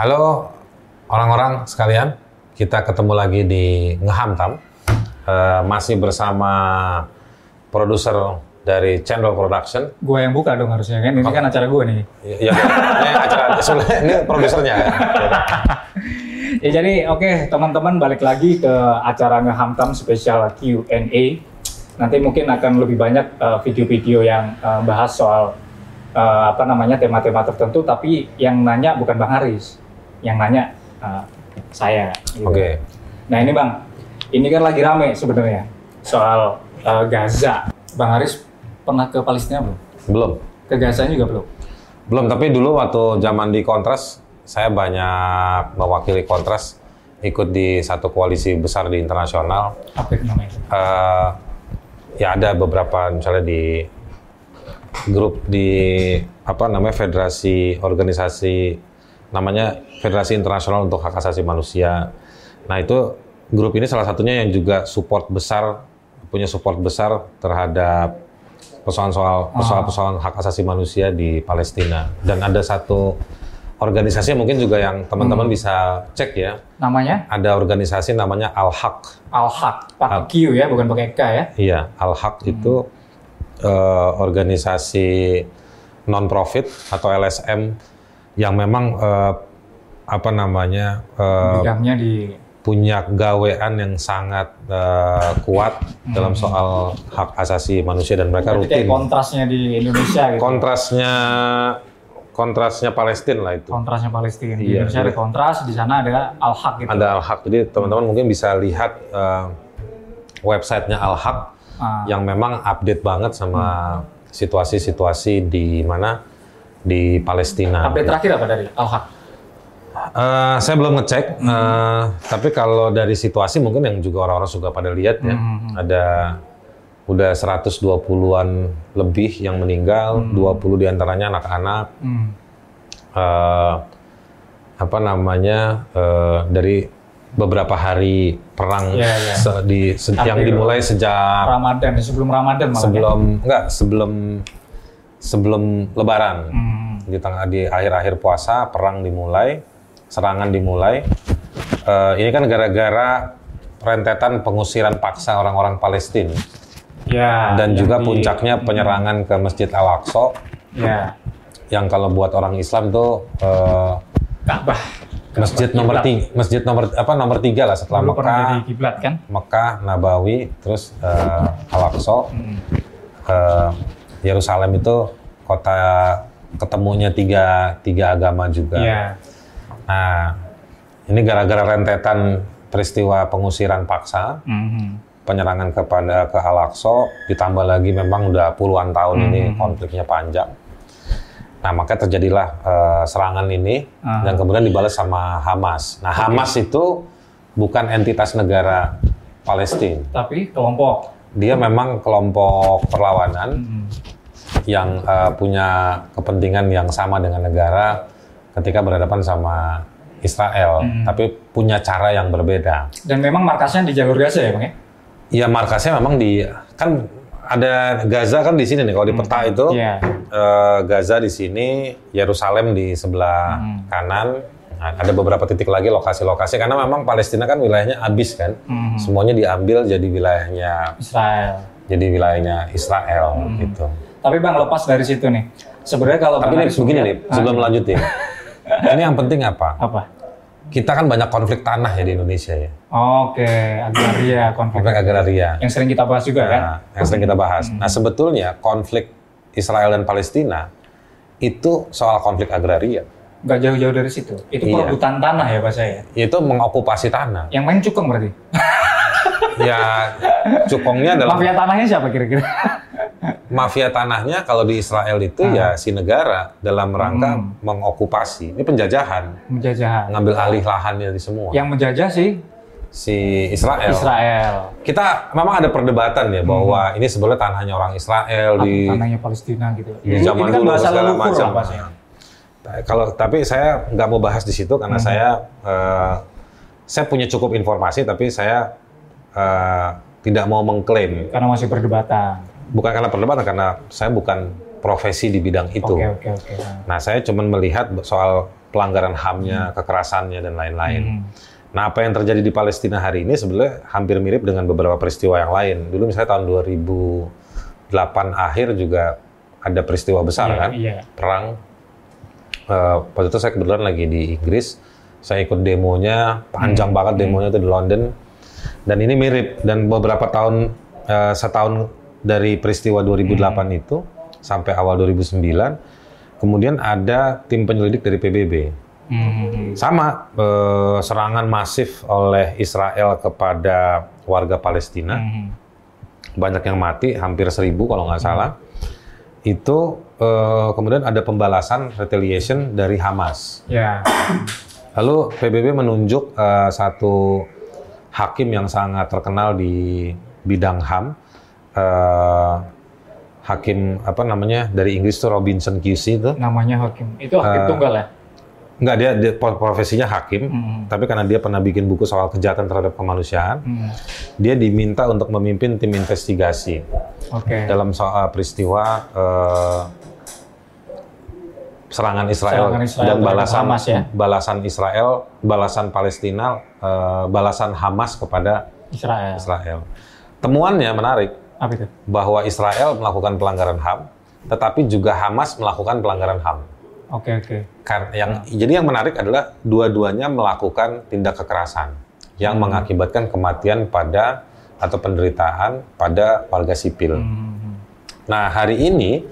Halo orang-orang sekalian, kita ketemu lagi di Ngehamtam. Eh, masih bersama produser dari Channel Production. Gue yang buka dong harusnya kan. Ini kan acara gue nih. Ya, ya, ini acara sebenarnya ini produsernya. kan? Ya jadi oke teman-teman balik lagi ke acara Ngehamtam spesial Q&A. Nanti mungkin akan lebih banyak eh, video-video yang eh, bahas soal eh, apa namanya tema-tema tertentu. Tapi yang nanya bukan Bang Haris, yang nanya eh, saya. gitu. Oke. Nah ini Bang, ini kan lagi rame sebenarnya soal eh, Gaza. Bang Haris pernah ke Palestina belum? Belum. Ke Gaza juga belum? Belum, tapi dulu waktu zaman di Kontras, saya banyak mewakili Kontras, ikut di satu koalisi besar di internasional. Apa itu namanya? Eh, ya ada beberapa misalnya di grup di apa namanya federasi organisasi namanya Federasi Internasional untuk Hak Asasi Manusia. Nah itu grup ini salah satunya yang juga support besar punya support besar terhadap persoalan soal persoalan-persoalan hak asasi manusia di Palestina. Dan ada satu organisasi mungkin juga yang teman-teman bisa cek ya. Namanya? Ada organisasi namanya Al Haq Al-Haq, pakai Q ya, bukan pakai K ya. Iya, Al-Haq itu eh, organisasi non-profit atau LSM yang memang eh, apa namanya Bidangnya di punya gawean yang sangat eh, kuat dalam soal hak asasi manusia dan mereka berarti kayak rutin. kontrasnya di Indonesia gitu. Kontrasnya kontrasnya Palestina lah itu. kontrasnya Palestina. Di Iya, Indonesia ada kontras, di sana ada Al-Haq gitu. Ada Al-Haq, jadi teman-teman mungkin bisa lihat eh, websitenya Al-Haq Ah. yang memang update banget sama situasi-situasi di mana di Palestina. Update terakhir apa dari Al-Haq? Eh, saya belum ngecek, eh, tapi kalau dari situasi mungkin yang juga orang-orang suka pada lihat ya, ada udah 120-an lebih yang meninggal, 20 di antaranya anak-anak. Hmm. eh, apa namanya eh, dari beberapa hari perang Iya, iya. se- di se- yang dimulai sejak Ramadan, sebelum Ramadan malah. ya? sebelum enggak sebelum sebelum Lebaran Hmm. di tengah di akhir-akhir puasa perang dimulai serangan dimulai Eh, ini kan gara-gara rentetan pengusiran paksa orang-orang Palestina Ya. dan juga di- puncaknya penyerangan ke Masjid Al-Aqsa Ya. yang kalau buat orang Islam tuh Ka'bah. masjid nomor tiga, masjid nomor apa nomor tiga lah setelah Dulu Mekah, kiblat kan? Mekah, Nabawi, terus eh, Al-Aqsa, Hmm. Yerusalem itu kota ketemunya tiga tiga agama juga. Iya. Nah, ini gara-gara rentetan peristiwa pengusiran paksa, Mhm. penyerangan kepada ke Al-Aqsa, ditambah lagi memang udah puluhan tahun ini konfliknya panjang. Nah, maka terjadilah eh, serangan ini Ah. dan kemudian dibalas sama Hamas. Nah, Hamas itu bukan entitas negara Palestina. Tapi kelompok. Dia memang kelompok perlawanan Mhm. yang eh, punya kepentingan yang sama dengan negara ketika berhadapan sama Israel, tapi punya cara yang berbeda. Dan memang markasnya di jalur Gaza ya, Bang ya? Ya markasnya memang di kan ada Gaza kan di sini nih kalau di peta itu Iya. eh, Gaza di sini, Yerusalem di sebelah Hmm. kanan. Ada beberapa titik lagi lokasi-lokasi karena memang Palestina kan wilayahnya habis kan, Mhm. semuanya diambil jadi wilayahnya Israel. jadi wilayahnya Israel Hmm. gitu. Tapi Bang lepas dari situ nih. Sebenarnya kalau Tapi nih begini nih, sebelum Ah, lanjutin, ini yang penting apa? apa? Kita kan banyak konflik tanah ya di Indonesia ya, Oke, agraria konflik konflik agraria. yang sering kita bahas juga kan? Nah, yang sering kita bahas. Nah, sebetulnya konflik Israel dan Palestina itu soal konflik agraria. Nggak jauh-jauh dari situ. Itu Iya. perebutan tanah ya Pak saya. Itu mengokupasi tanah. Yang main cukong berarti. ya, cukongnya adalah Mafia tanahnya siapa kira-kira? mafia tanahnya kalau di Israel itu ya si negara dalam rangka Hmm. mengokupasi. Ini penjajahan, Menjajah. ngambil alih lahannya di semua. Yang menjajah sih Si Israel. Israel. Kita memang ada perdebatan ya bahwa ini sebenarnya tanahnya orang Israel di Tanahnya Palestina gitu. di zaman ini kan dulu bahasa segala macam. lah Kalau tapi saya nggak mau bahas di situ karena saya eh, saya punya cukup informasi tapi saya eh, tidak mau mengklaim. Karena masih perdebatan. Bukan karena perdebatan karena saya bukan profesi di bidang itu. Oke, oke, oke. Nah, saya cuma melihat soal pelanggaran HAM-nya, kekerasannya dan lain-lain. Hmm. Nah, apa yang terjadi di Palestina hari ini sebenarnya hampir mirip dengan beberapa peristiwa yang lain. Dulu misalnya tahun 2008 akhir juga ada peristiwa besar Iya, kan, iya. perang. Eh, waktu itu saya kebetulan lagi di Inggris, saya ikut demonya, panjang banget demonya itu di London. Dan ini mirip dan beberapa tahun eh, setahun dari peristiwa 2008 itu sampai awal 2009, kemudian ada tim penyelidik dari PBB. Hmm. Sama eh, serangan masif oleh Israel kepada warga Palestina, Hmm. banyak yang mati, hampir seribu kalau nggak salah. Itu eh, kemudian ada pembalasan retaliation dari Hamas. Ya. Lalu PBB menunjuk eh, satu hakim yang sangat terkenal di bidang HAM, eh, hakim apa namanya dari Inggris itu Robinson QC itu. Namanya hakim. Itu hakim Eh, tunggal ya? Enggak, dia, dia profesinya hakim, Hmm. tapi karena dia pernah bikin buku soal kejahatan terhadap kemanusiaan, Hmm. dia diminta untuk memimpin tim investigasi Oke. dalam soal peristiwa eh, serangan Israel, Serangan Israel dan balasan Hamas ya? balasan Israel, balasan Palestina, eh, balasan Hamas kepada Israel. Israel. Temuannya menarik Apa itu? bahwa Israel melakukan pelanggaran HAM, tetapi juga Hamas melakukan pelanggaran HAM. Oke oke. Kar- yang jadi yang menarik adalah dua-duanya melakukan tindak kekerasan yang Hmm. mengakibatkan kematian pada atau penderitaan pada warga sipil. Hmm. Nah hari ini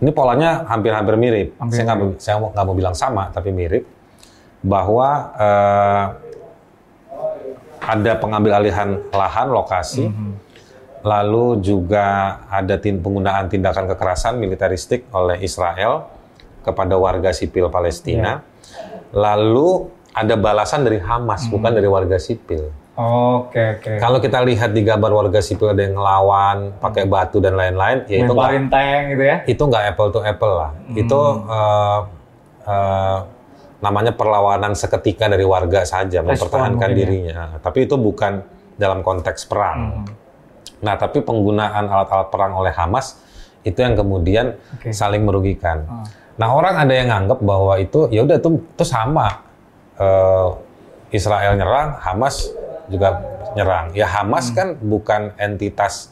ini polanya hampir-hampir mirip. Hampir saya nggak mau- saya nggak mau bilang sama tapi mirip bahwa eh, ada pengambil alihan lahan lokasi, Hmm. lalu juga ada tin- penggunaan tindakan kekerasan militeristik oleh Israel kepada warga sipil Palestina. Lalu ada balasan dari Hamas, bukan dari warga sipil. Oke oke. Kalau kita lihat di gambar warga sipil ada yang ngelawan, pakai batu dan lain-lain, ya itu nggak tank gitu ya? itu nggak apple to apple lah. Itu eh, eh, namanya perlawanan seketika dari warga saja mempertahankan mungkin ya. dirinya. Tapi itu bukan dalam konteks perang. Nah, tapi penggunaan alat-alat perang oleh Hamas itu yang kemudian Oke. saling merugikan. Ah. Nah, orang ada yang nganggap bahwa itu ya udah itu itu sama. Eh, Israel nyerang, Hamas juga nyerang. Ya Hamas kan bukan entitas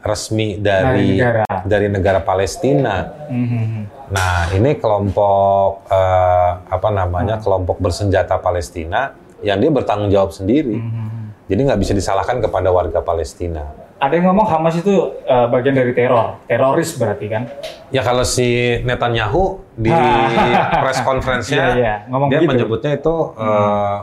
resmi Dari dari negara. dari negara Palestina. Hmm. Nah, ini kelompok eh, apa namanya kelompok bersenjata Palestina yang dia bertanggung jawab sendiri. Hmm. Jadi nggak bisa disalahkan kepada warga Palestina. Ada yang ngomong Hamas itu eh, bagian dari teror, teroris berarti kan? Ya kalau si Netanyahu di press conference-nya Iya, iya. Ngomong dia begitu. menyebutnya itu eh,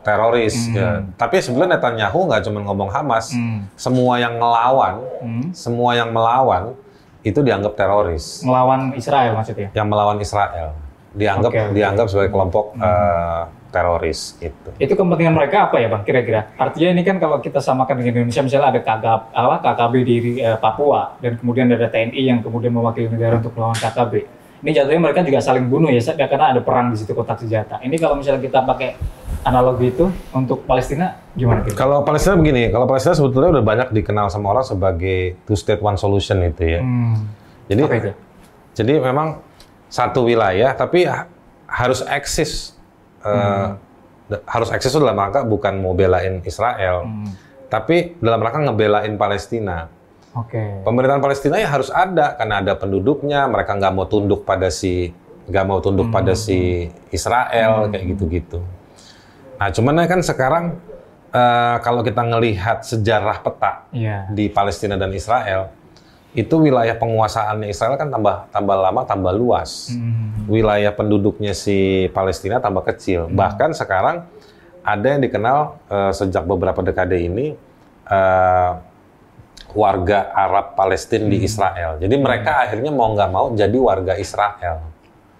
teroris. Ya. Tapi sebenarnya Netanyahu nggak cuma ngomong Hamas, Hmm. semua yang melawan, Hmm. semua yang melawan itu dianggap teroris. Ngelawan Israel maksudnya? Yang melawan Israel dianggap oke. dianggap sebagai kelompok eh, teroris gitu. Itu kepentingan mereka apa ya bang kira-kira? Artinya ini kan kalau kita samakan dengan Indonesia misalnya ada KKB, apa, KKB di eh, Papua dan kemudian ada TNI yang kemudian mewakili negara untuk melawan KKB. Ini jatuhnya mereka juga saling bunuh ya Sat, karena ada perang di situ kotak senjata. Ini kalau misalnya kita pakai analogi itu untuk Palestina gimana kira? Kalau Palestina begini, kalau Palestina sebetulnya udah banyak dikenal sama orang sebagai two state one solution itu ya. Hmm. Jadi Apa itu? Jadi memang satu wilayah, tapi ha- harus eksis. eh, da- Harus eksis dalam rangka bukan mau belain Israel, Hmm. tapi dalam rangka ngebelain Palestina. Oke. Pemerintahan Palestina ya harus ada karena ada penduduknya, mereka nggak mau tunduk pada si nggak mau tunduk pada si Israel kayak gitu-gitu. Nah, cuman kan sekarang eh, kalau kita ngelihat sejarah peta Iya. di Palestina dan Israel, itu wilayah penguasaannya Israel kan tambah tambah lama tambah luas. Hmm. Wilayah penduduknya si Palestina tambah kecil. Bahkan sekarang ada yang dikenal eh, sejak beberapa dekade ini eh, warga Arab Palestina di Israel. Jadi mereka akhirnya mau nggak mau jadi warga Israel.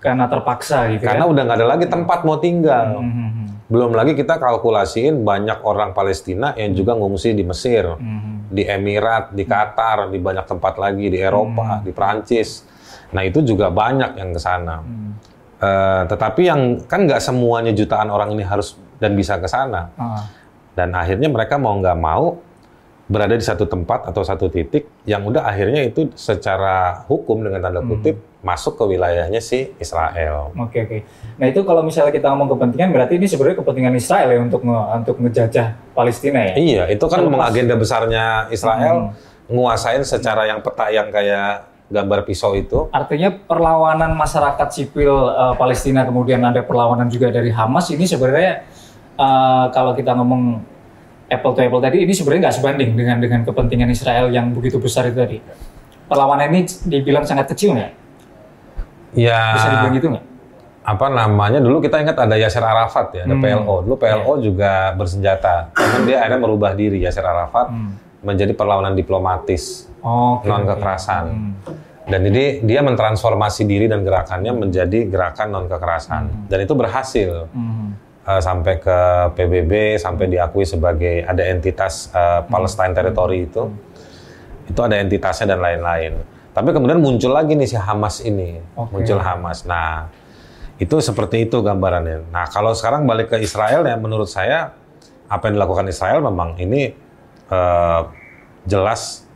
Karena terpaksa gitu Karena ya? udah nggak ada lagi tempat mau tinggal. Hmm. Belum lagi kita kalkulasiin banyak orang Palestina yang juga ngungsi di Mesir Hmm. di Emirat, di Qatar, di banyak tempat lagi di Eropa, di Prancis. Nah itu juga banyak yang ke sana. Hmm. Eh, tetapi yang kan nggak semuanya jutaan orang ini harus dan bisa ke sana. Ah. Dan akhirnya mereka mau nggak mau berada di satu tempat atau satu titik yang udah akhirnya itu secara hukum dengan tanda kutip masuk ke wilayahnya si Israel. Oke oke. Nah itu kalau misalnya kita ngomong kepentingan berarti ini sebenarnya kepentingan Israel ya untuk nge, untuk ngejajah Palestina ya. Iya, itu kan Terlepas. mengagenda besarnya Israel Hmm. nguasain secara yang peta yang kayak gambar pisau itu. Artinya perlawanan masyarakat sipil eh, Palestina kemudian ada perlawanan juga dari Hamas ini sebenarnya eh, kalau kita ngomong apple to apple tadi ini sebenarnya nggak sebanding dengan dengan kepentingan Israel yang begitu besar itu tadi. Perlawanan ini dibilang sangat kecil nggak? Ya, Bisa dibilang gitu nggak? apa namanya dulu kita ingat ada Yasser Arafat ya, ada Hmm. PLO. Dulu PLO juga bersenjata. Cuman dia akhirnya merubah diri Yasser Arafat Hmm. menjadi perlawanan diplomatis, Oke, non kekerasan. Hmm. Dan ini dia mentransformasi diri dan gerakannya menjadi gerakan non kekerasan. Dan itu berhasil. Hmm. Eh, sampai ke PBB sampai diakui sebagai ada entitas eh, Palestine Territory itu. Itu ada entitasnya dan lain-lain. Tapi kemudian muncul lagi nih si Hamas ini. Oke. muncul Hamas. Nah itu seperti itu gambarannya. Nah kalau sekarang balik ke Israel ya menurut saya apa yang dilakukan Israel memang ini eh, jelas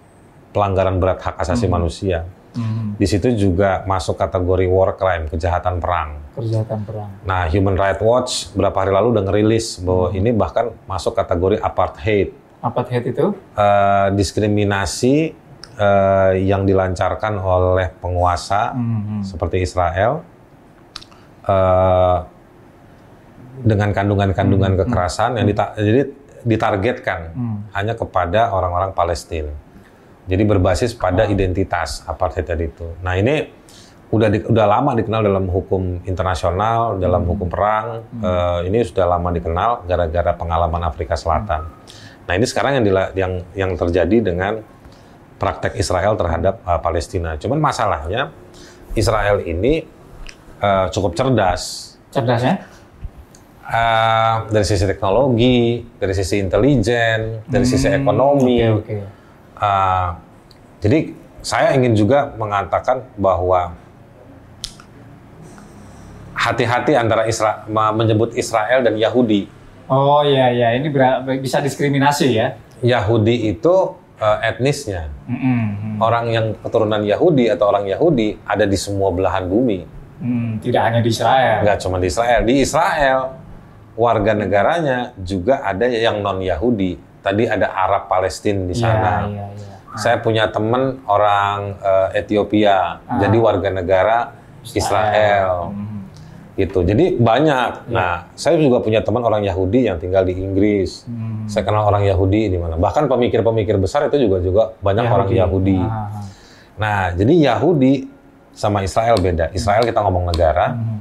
pelanggaran berat hak asasi manusia Hmm. di situ juga masuk kategori war crime kejahatan perang Kejahatan perang. Nah, Human Rights Watch beberapa hari lalu udah ngerilis bahwa ini bahkan masuk kategori apartheid, Apartheid itu? Eh, diskriminasi eh, yang dilancarkan oleh penguasa Hmm. seperti Israel eh, dengan kandungan-kandungan kekerasan yang dita- jadi ditargetkan Hmm. hanya kepada orang-orang Palestina. Jadi berbasis pada identitas apartheid tadi itu. Nah ini udah di- udah lama dikenal dalam hukum internasional, dalam hukum perang. Eh, ini sudah lama dikenal gara-gara pengalaman Afrika Selatan. Nah ini sekarang yang dila- yang yang terjadi dengan praktek Israel terhadap eh, Palestina. Cuman masalahnya Israel ini eh, cukup cerdas Cerdas ya? Eh, dari sisi teknologi, dari sisi intelijen, dari sisi Hmm, ekonomi. Oke oke. Uh, jadi saya ingin juga mengatakan bahwa hati-hati antara Isra menyebut Israel dan Yahudi. Oh iya iya ini bisa diskriminasi ya? Yahudi itu uh, etnisnya. Mm-mm. Orang yang keturunan Yahudi atau orang Yahudi ada di semua belahan bumi. Hmm, tidak hanya di Israel. Nggak cuma di Israel. Di Israel warga negaranya juga ada yang non Yahudi. Tadi ada Arab Palestina di sana. Iya, iya, iya. Saya punya teman orang eh, Ethiopia, Ah. jadi warga negara Israel, Hmm. gitu. Jadi banyak. Iya. Nah, saya juga punya teman orang Yahudi yang tinggal di Inggris. Hmm. Saya kenal orang Yahudi di mana. Bahkan pemikir-pemikir besar itu juga juga banyak orang Yahudi. Ah, ah. Nah, jadi Yahudi sama Israel beda. Israel kita ngomong negara, Hmm.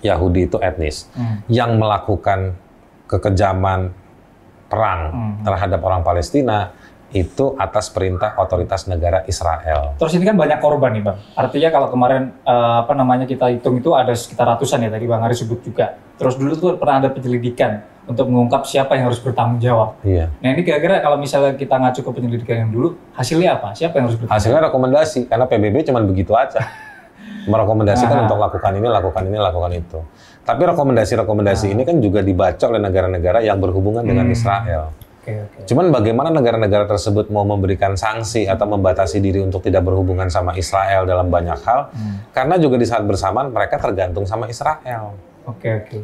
Yahudi itu etnis Hmm. yang melakukan kekejaman perang Hmm. terhadap orang Palestina itu atas perintah otoritas negara Israel. Terus ini kan banyak korban nih bang. Artinya kalau kemarin eh, apa namanya kita hitung itu ada sekitar ratusan ya tadi bang Hari sebut juga. Terus dulu tuh pernah ada penyelidikan untuk mengungkap siapa yang harus bertanggung jawab. Iya. Nah ini kira-kira kalau misalnya kita ngacu ke penyelidikan yang dulu, hasilnya apa? Siapa yang harus bertanggung Hasilnya rekomendasi karena PBB cuma begitu aja. Merekomendasikan Ah. untuk lakukan ini, lakukan ini, lakukan itu. Tapi rekomendasi-rekomendasi ini kan juga dibaca oleh negara-negara yang berhubungan dengan Hmm. Israel. Oke oke. Cuman bagaimana negara-negara tersebut mau memberikan sanksi atau membatasi diri untuk tidak berhubungan sama Israel dalam banyak hal? Hmm. Karena juga di saat bersamaan mereka tergantung sama Israel. Oke oke.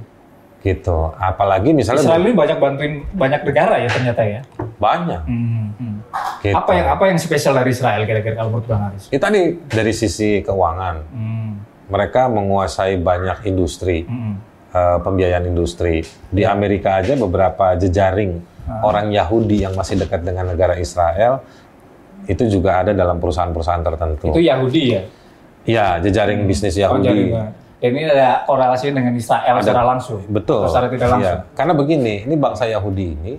Gitu. Apalagi misalnya Israel ini banyak bantuin banyak negara ya ternyata ya. banyak. Hmm, hmm. Gitu. Apa yang apa yang spesial dari Israel kira-kira kalau menurut bang Haris? Itu tadi dari sisi keuangan, Hmm, mereka menguasai banyak industri, hmm, eh, pembiayaan industri. Di Amerika aja beberapa jejaring orang Yahudi yang masih dekat dengan negara Israel itu juga ada dalam perusahaan-perusahaan tertentu. Itu Yahudi ya. Iya, jejaring bisnis Oh, Yahudi. Dan ini ada korelasinya dengan Israel Ada- secara langsung. Betul. Secara tidak Iya. langsung. Karena begini, ini bangsa Yahudi ini,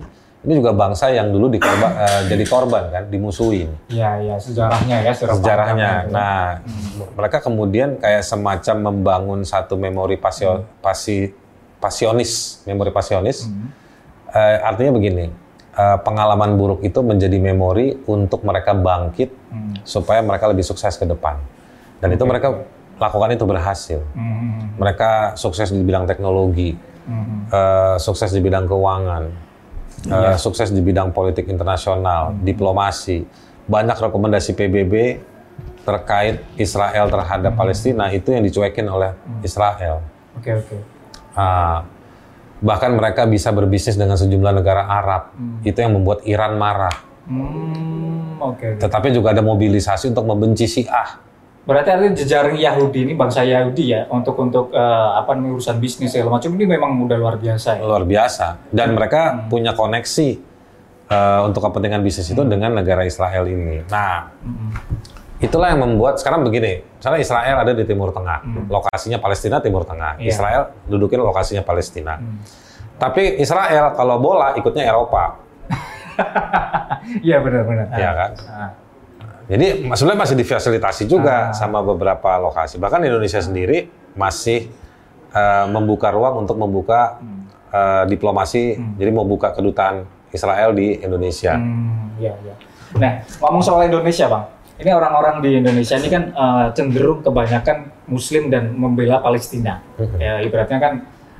ini juga bangsa yang dulu dikorban, eh, jadi korban kan, dimusuhin. Iya, iya, sejarahnya ya, sejarah sejarahnya. panjang. Nah, mereka kemudian kayak semacam membangun satu memori pasio, pasi, pasionis, memori pasionis. Hmm. Eh, artinya begini, eh, pengalaman buruk itu menjadi memori untuk mereka bangkit Hmm. supaya mereka lebih sukses ke depan. Dan itu mereka lakukan itu berhasil. Hmm, Mereka sukses di bidang teknologi, hmm, eh, sukses di bidang keuangan, eh, Iya. sukses di bidang politik internasional, Hmm. diplomasi. Banyak rekomendasi PBB terkait Israel terhadap Palestina itu yang dicuekin oleh Israel. Oke oke. Ah, bahkan mereka bisa berbisnis dengan sejumlah negara Arab. Itu yang membuat Iran marah. Hmm, oke. oke. Tetapi juga ada mobilisasi untuk membenci Syiah. Berarti artinya jejaring Yahudi ini bangsa Yahudi ya untuk untuk eh, apa namanya urusan bisnis segala macam ini memang udah luar biasa ya. luar biasa dan mereka punya koneksi eh, untuk kepentingan bisnis itu dengan negara Israel ini. Nah, itulah yang membuat sekarang begini, misalnya Israel ada di Timur Tengah, lokasinya Palestina Timur Tengah, Iya. Israel dudukin lokasinya Palestina. Tapi Israel kalau bola ikutnya Eropa, Iya benar-benar. ya kan? Ah. Jadi sebenarnya masih difasilitasi juga sama beberapa lokasi. Bahkan Indonesia sendiri masih eh, membuka ruang untuk membuka eh, diplomasi, jadi mau buka kedutaan Israel di Indonesia. Hmm, iya, iya. Nah, ngomong soal Indonesia, Bang. Ini orang-orang di Indonesia ini kan eh, cenderung kebanyakan Muslim dan membela Palestina. Mhm. Ya, ibaratnya kan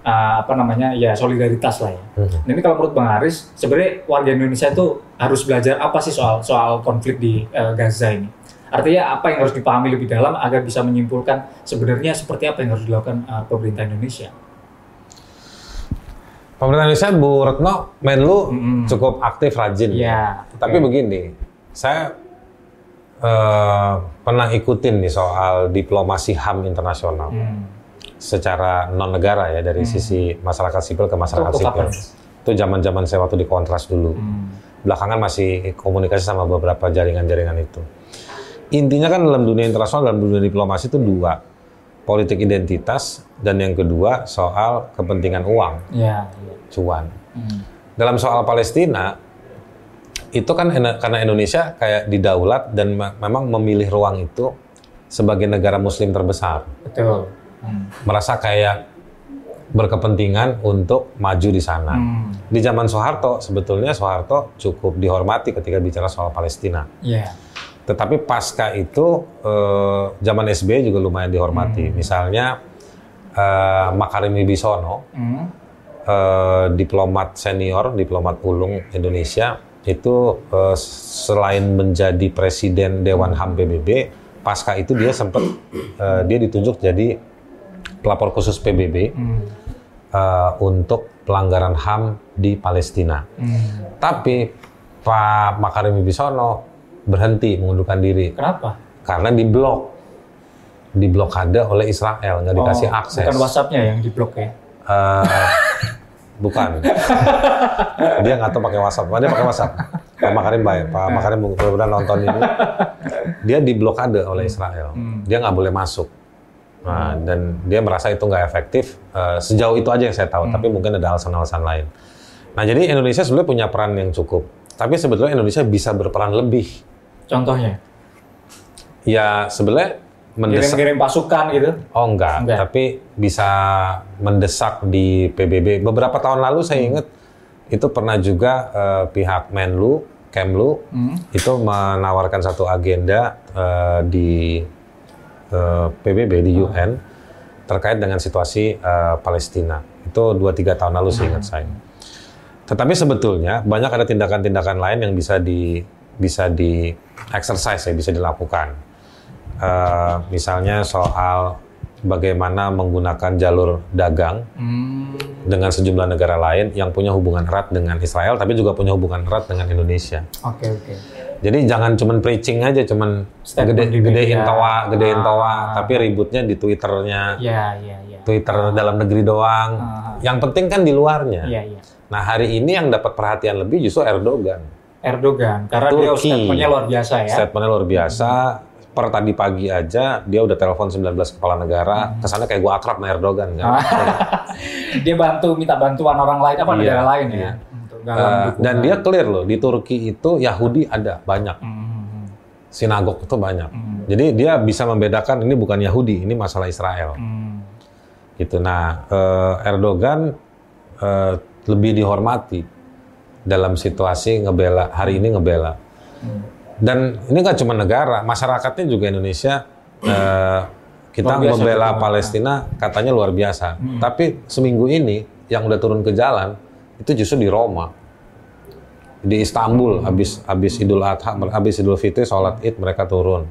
eh, apa namanya ya solidaritas lah ya. Nah, ini kalau menurut Bang Haris, sebenarnya warga Indonesia itu harus belajar apa sih soal soal konflik di eh, Gaza ini? Artinya apa yang harus dipahami lebih dalam agar bisa menyimpulkan sebenarnya seperti apa yang harus dilakukan eh, pemerintah Indonesia? Pemerintah Indonesia, Bu Retno, Menlu Mm-mm. cukup aktif, rajin. Iya. Tapi begini, saya eh, pernah ikutin nih soal diplomasi HAM internasional Hmm. Secara non negara ya dari sisi masyarakat sipil ke masyarakat Itu sipil. Itu zaman-zaman saya waktu di Kontras dulu. Hmm. Belakangan masih komunikasi sama beberapa jaringan-jaringan itu. Intinya kan dalam dunia internasional, dalam dunia diplomasi itu dua. Politik identitas dan yang kedua soal kepentingan uang, Iya, iya. cuan. Hmm. Dalam soal Palestina, itu kan ena- karena Indonesia kayak didaulat dan me- memang memilih ruang itu sebagai negara muslim terbesar. Betul. Hmm. Merasa kayak berkepentingan untuk maju di sana. Hmm. Di zaman Soeharto, sebetulnya Soeharto cukup dihormati ketika bicara soal Palestina. Iya. Tetapi pasca itu, eh, zaman SBY juga lumayan dihormati. Misalnya, eh, Makarim Wibisono, Hmm. eh, diplomat senior, diplomat ulung Indonesia, itu eh, selain menjadi presiden Dewan HAM PBB, pasca itu dia sempat eh, dia ditunjuk jadi pelapor khusus PBB Hmm. eh, untuk pelanggaran HAM di Palestina. Hmm. Tapi Pak Makarim Wibisono berhenti mengundurkan diri Kenapa? karena diblok, diblokade oleh Israel, nggak dikasih Oh, akses. Bukan WhatsApp-nya yang diblok ya? Eh, bukan. dia nggak tahu pakai WhatsApp. Dia pakai WhatsApp. Pak Makarim baik. Pak Makarim mudah-mudahan nonton ini. Dia diblokade oleh Israel. Dia nggak boleh masuk. Nah, dan dia merasa itu nggak efektif. Eh, sejauh itu aja yang saya tahu. Tapi mungkin ada alasan-alasan lain. Nah, jadi Indonesia sebenarnya punya peran yang cukup. Tapi sebetulnya Indonesia bisa berperan lebih. Contohnya? Ya sebenarnya mendesak. Kirim-kirim pasukan gitu? Oh enggak, Enggak. tapi bisa mendesak di PBB. Beberapa tahun lalu saya ingat itu pernah juga eh, pihak Menlu, Kemlu Hmm. itu menawarkan satu agenda eh, di eh, PBB di UN terkait dengan situasi eh, Palestina. Itu 2-3 tahun lalu saya ingat saya. Tetapi sebetulnya banyak ada tindakan-tindakan lain yang bisa di bisa di exercise ya, bisa dilakukan. Eh, misalnya soal bagaimana menggunakan jalur dagang Hmm. dengan sejumlah negara lain yang punya hubungan erat dengan Israel, tapi juga punya hubungan erat dengan Indonesia. Oke, oke. Jadi jangan cuman preaching aja, cuman Statement gede, gedein tawa, gedein Ah. tawa, tapi ributnya di Twitternya, Iya, iya, iya. Twitter dalam negeri doang. Ah. Yang penting kan di luarnya. Iya, iya. Nah hari ini yang dapat perhatian lebih justru Erdogan. Erdogan, karena dia Turki. statementnya luar biasa ya. Statementnya luar biasa. Per tadi pagi aja dia udah telepon 19 kepala negara. Kesannya kayak gua akrab sama Erdogan kan. Dia bantu, minta bantuan orang lain, apa Iya, negara lain ya. iya. Untuk galang dukungan. dan dia clear loh di Turki itu Yahudi ada banyak. Hmm, Sinagog itu banyak. Hmm. Jadi dia bisa membedakan ini bukan Yahudi, ini masalah Israel. hmm. Gitu. Nah, eh, Erdogan eh, lebih dihormati dalam situasi ngebela hari ini ngebela. Hmm. Dan ini nggak cuma negara, masyarakatnya juga Indonesia. eh, kita biasa membela. Palestina katanya luar biasa. Tapi seminggu ini yang udah turun ke jalan itu justru di Roma, di Istanbul. Habis habis Idul Adha, habis Idul Fitri, sholat Id mereka turun.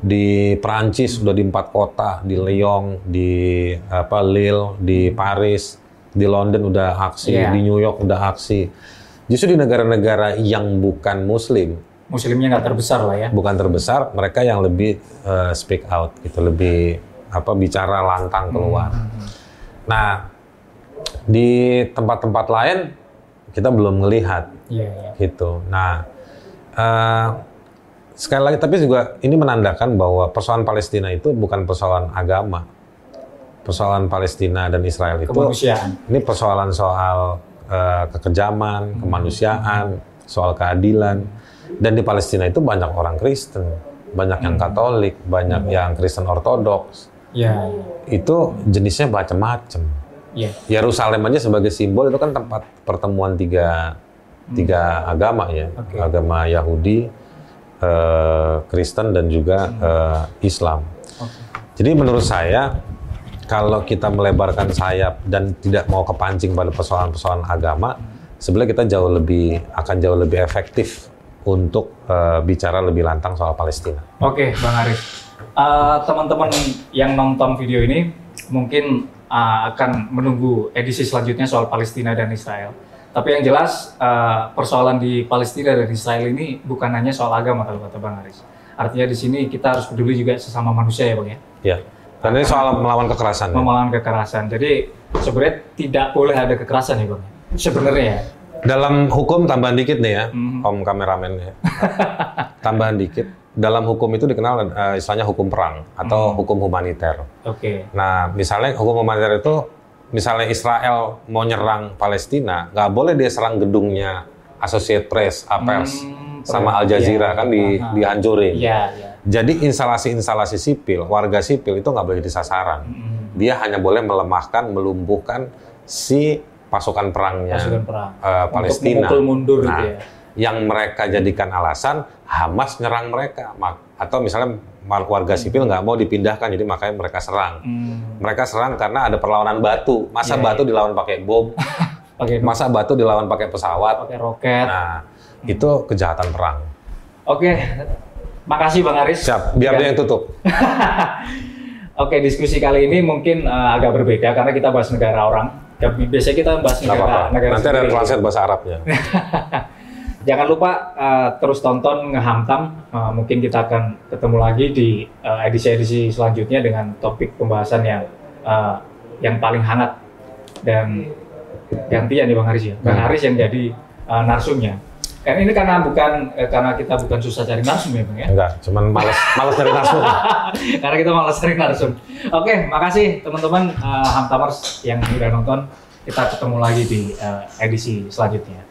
di Perancis udah di empat kota, di Lyon, di apa Lille, di Paris, di London udah aksi, Iya. di New York udah aksi. Justru di negara-negara yang bukan Muslim, Muslimnya nggak terbesar lah ya. bukan terbesar, mereka yang lebih eh, speak out gitu, lebih apa bicara lantang keluar. Nah, di tempat-tempat lain kita belum melihat Iya, iya. gitu. Nah, eh, sekali lagi tapi juga ini menandakan bahwa persoalan Palestina itu bukan persoalan agama. Persoalan Palestina dan Israel itu Kemanusiaan. ini persoalan soal eh, kekejaman, kemanusiaan, soal keadilan. Dan di Palestina itu banyak orang Kristen, banyak yang Katolik, banyak yang Kristen Ortodoks. Iya, Itu jenisnya macam-macam. iya. Yerusalem aja sebagai simbol itu kan tempat pertemuan tiga tiga agama ya, Oke. agama Yahudi, eh, Kristen dan juga eh, Islam. Oke. Jadi menurut saya kalau kita melebarkan sayap dan tidak mau kepancing pada persoalan-persoalan agama, sebenarnya kita jauh lebih akan jauh lebih efektif untuk eh, bicara lebih lantang soal Palestina. Oke, Bang Arif. Eh, teman-teman yang nonton video ini mungkin eh, akan menunggu edisi selanjutnya soal Palestina dan Israel. Tapi yang jelas eh, persoalan di Palestina dan Israel ini bukan hanya soal agama kalau kata Bang Aris. Artinya di sini kita harus peduli juga sesama manusia ya Bang ya. Ya. Dan ini soal melawan kekerasan. ya. Melawan kekerasan. Jadi sebenarnya tidak boleh ada kekerasan ya Bang. Sebenarnya ya. Dalam hukum tambahan dikit nih ya, Mhm. Om kameramen ya. tambahan dikit. Dalam hukum itu dikenal eh, istilahnya hukum perang atau hukum humaniter. Oke. Nah, misalnya hukum humaniter itu, misalnya Israel mau nyerang Palestina, nggak boleh dia serang gedungnya Associated Press, Apels, Hmm, sama Al iya. Jazeera kan di, Aha. dihancurin. Iya, iya. Jadi instalasi-instalasi sipil, warga sipil itu nggak boleh jadi sasaran. Mm, Dia hanya boleh melemahkan, melumpuhkan si pasukan perangnya Pasukan perang. eh, Untuk Palestina. memukul mundur Nah, gitu ya. yang mereka jadikan alasan Hamas nyerang mereka, atau misalnya warga sipil nggak mau dipindahkan, jadi makanya mereka serang. Hmm. Mereka serang karena ada perlawanan batu. Masa Iya, batu dilawan pakai bom, Pakai masa batu dilawan pakai pesawat. pakai roket. Nah, itu kejahatan perang. Oke, makasih Bang Aris. Siap, biar dia yang tutup. Oke, diskusi kali ini mungkin eh, agak berbeda karena kita bahas negara orang. Ya, Biasanya kita bahas negara apa-apa. negara Nanti ada translate bahasa Arabnya. Jangan lupa eh, terus tonton ngehamtam. Eh, mungkin kita akan ketemu lagi di eh, edisi-edisi selanjutnya dengan topik pembahasan yang eh, yang paling hangat dan gantian nih Bang Haris ya. Bang Hmm. Haris yang jadi eh, narsumnya. Kan ini karena bukan eh, karena kita bukan susah cari narsum ya Bang ya. Enggak, cuman males males dari narsum. karena kita malas cari narsum. Oke, makasih teman-teman eh, Hamtamers yang udah nonton. Kita ketemu lagi di eh, edisi selanjutnya.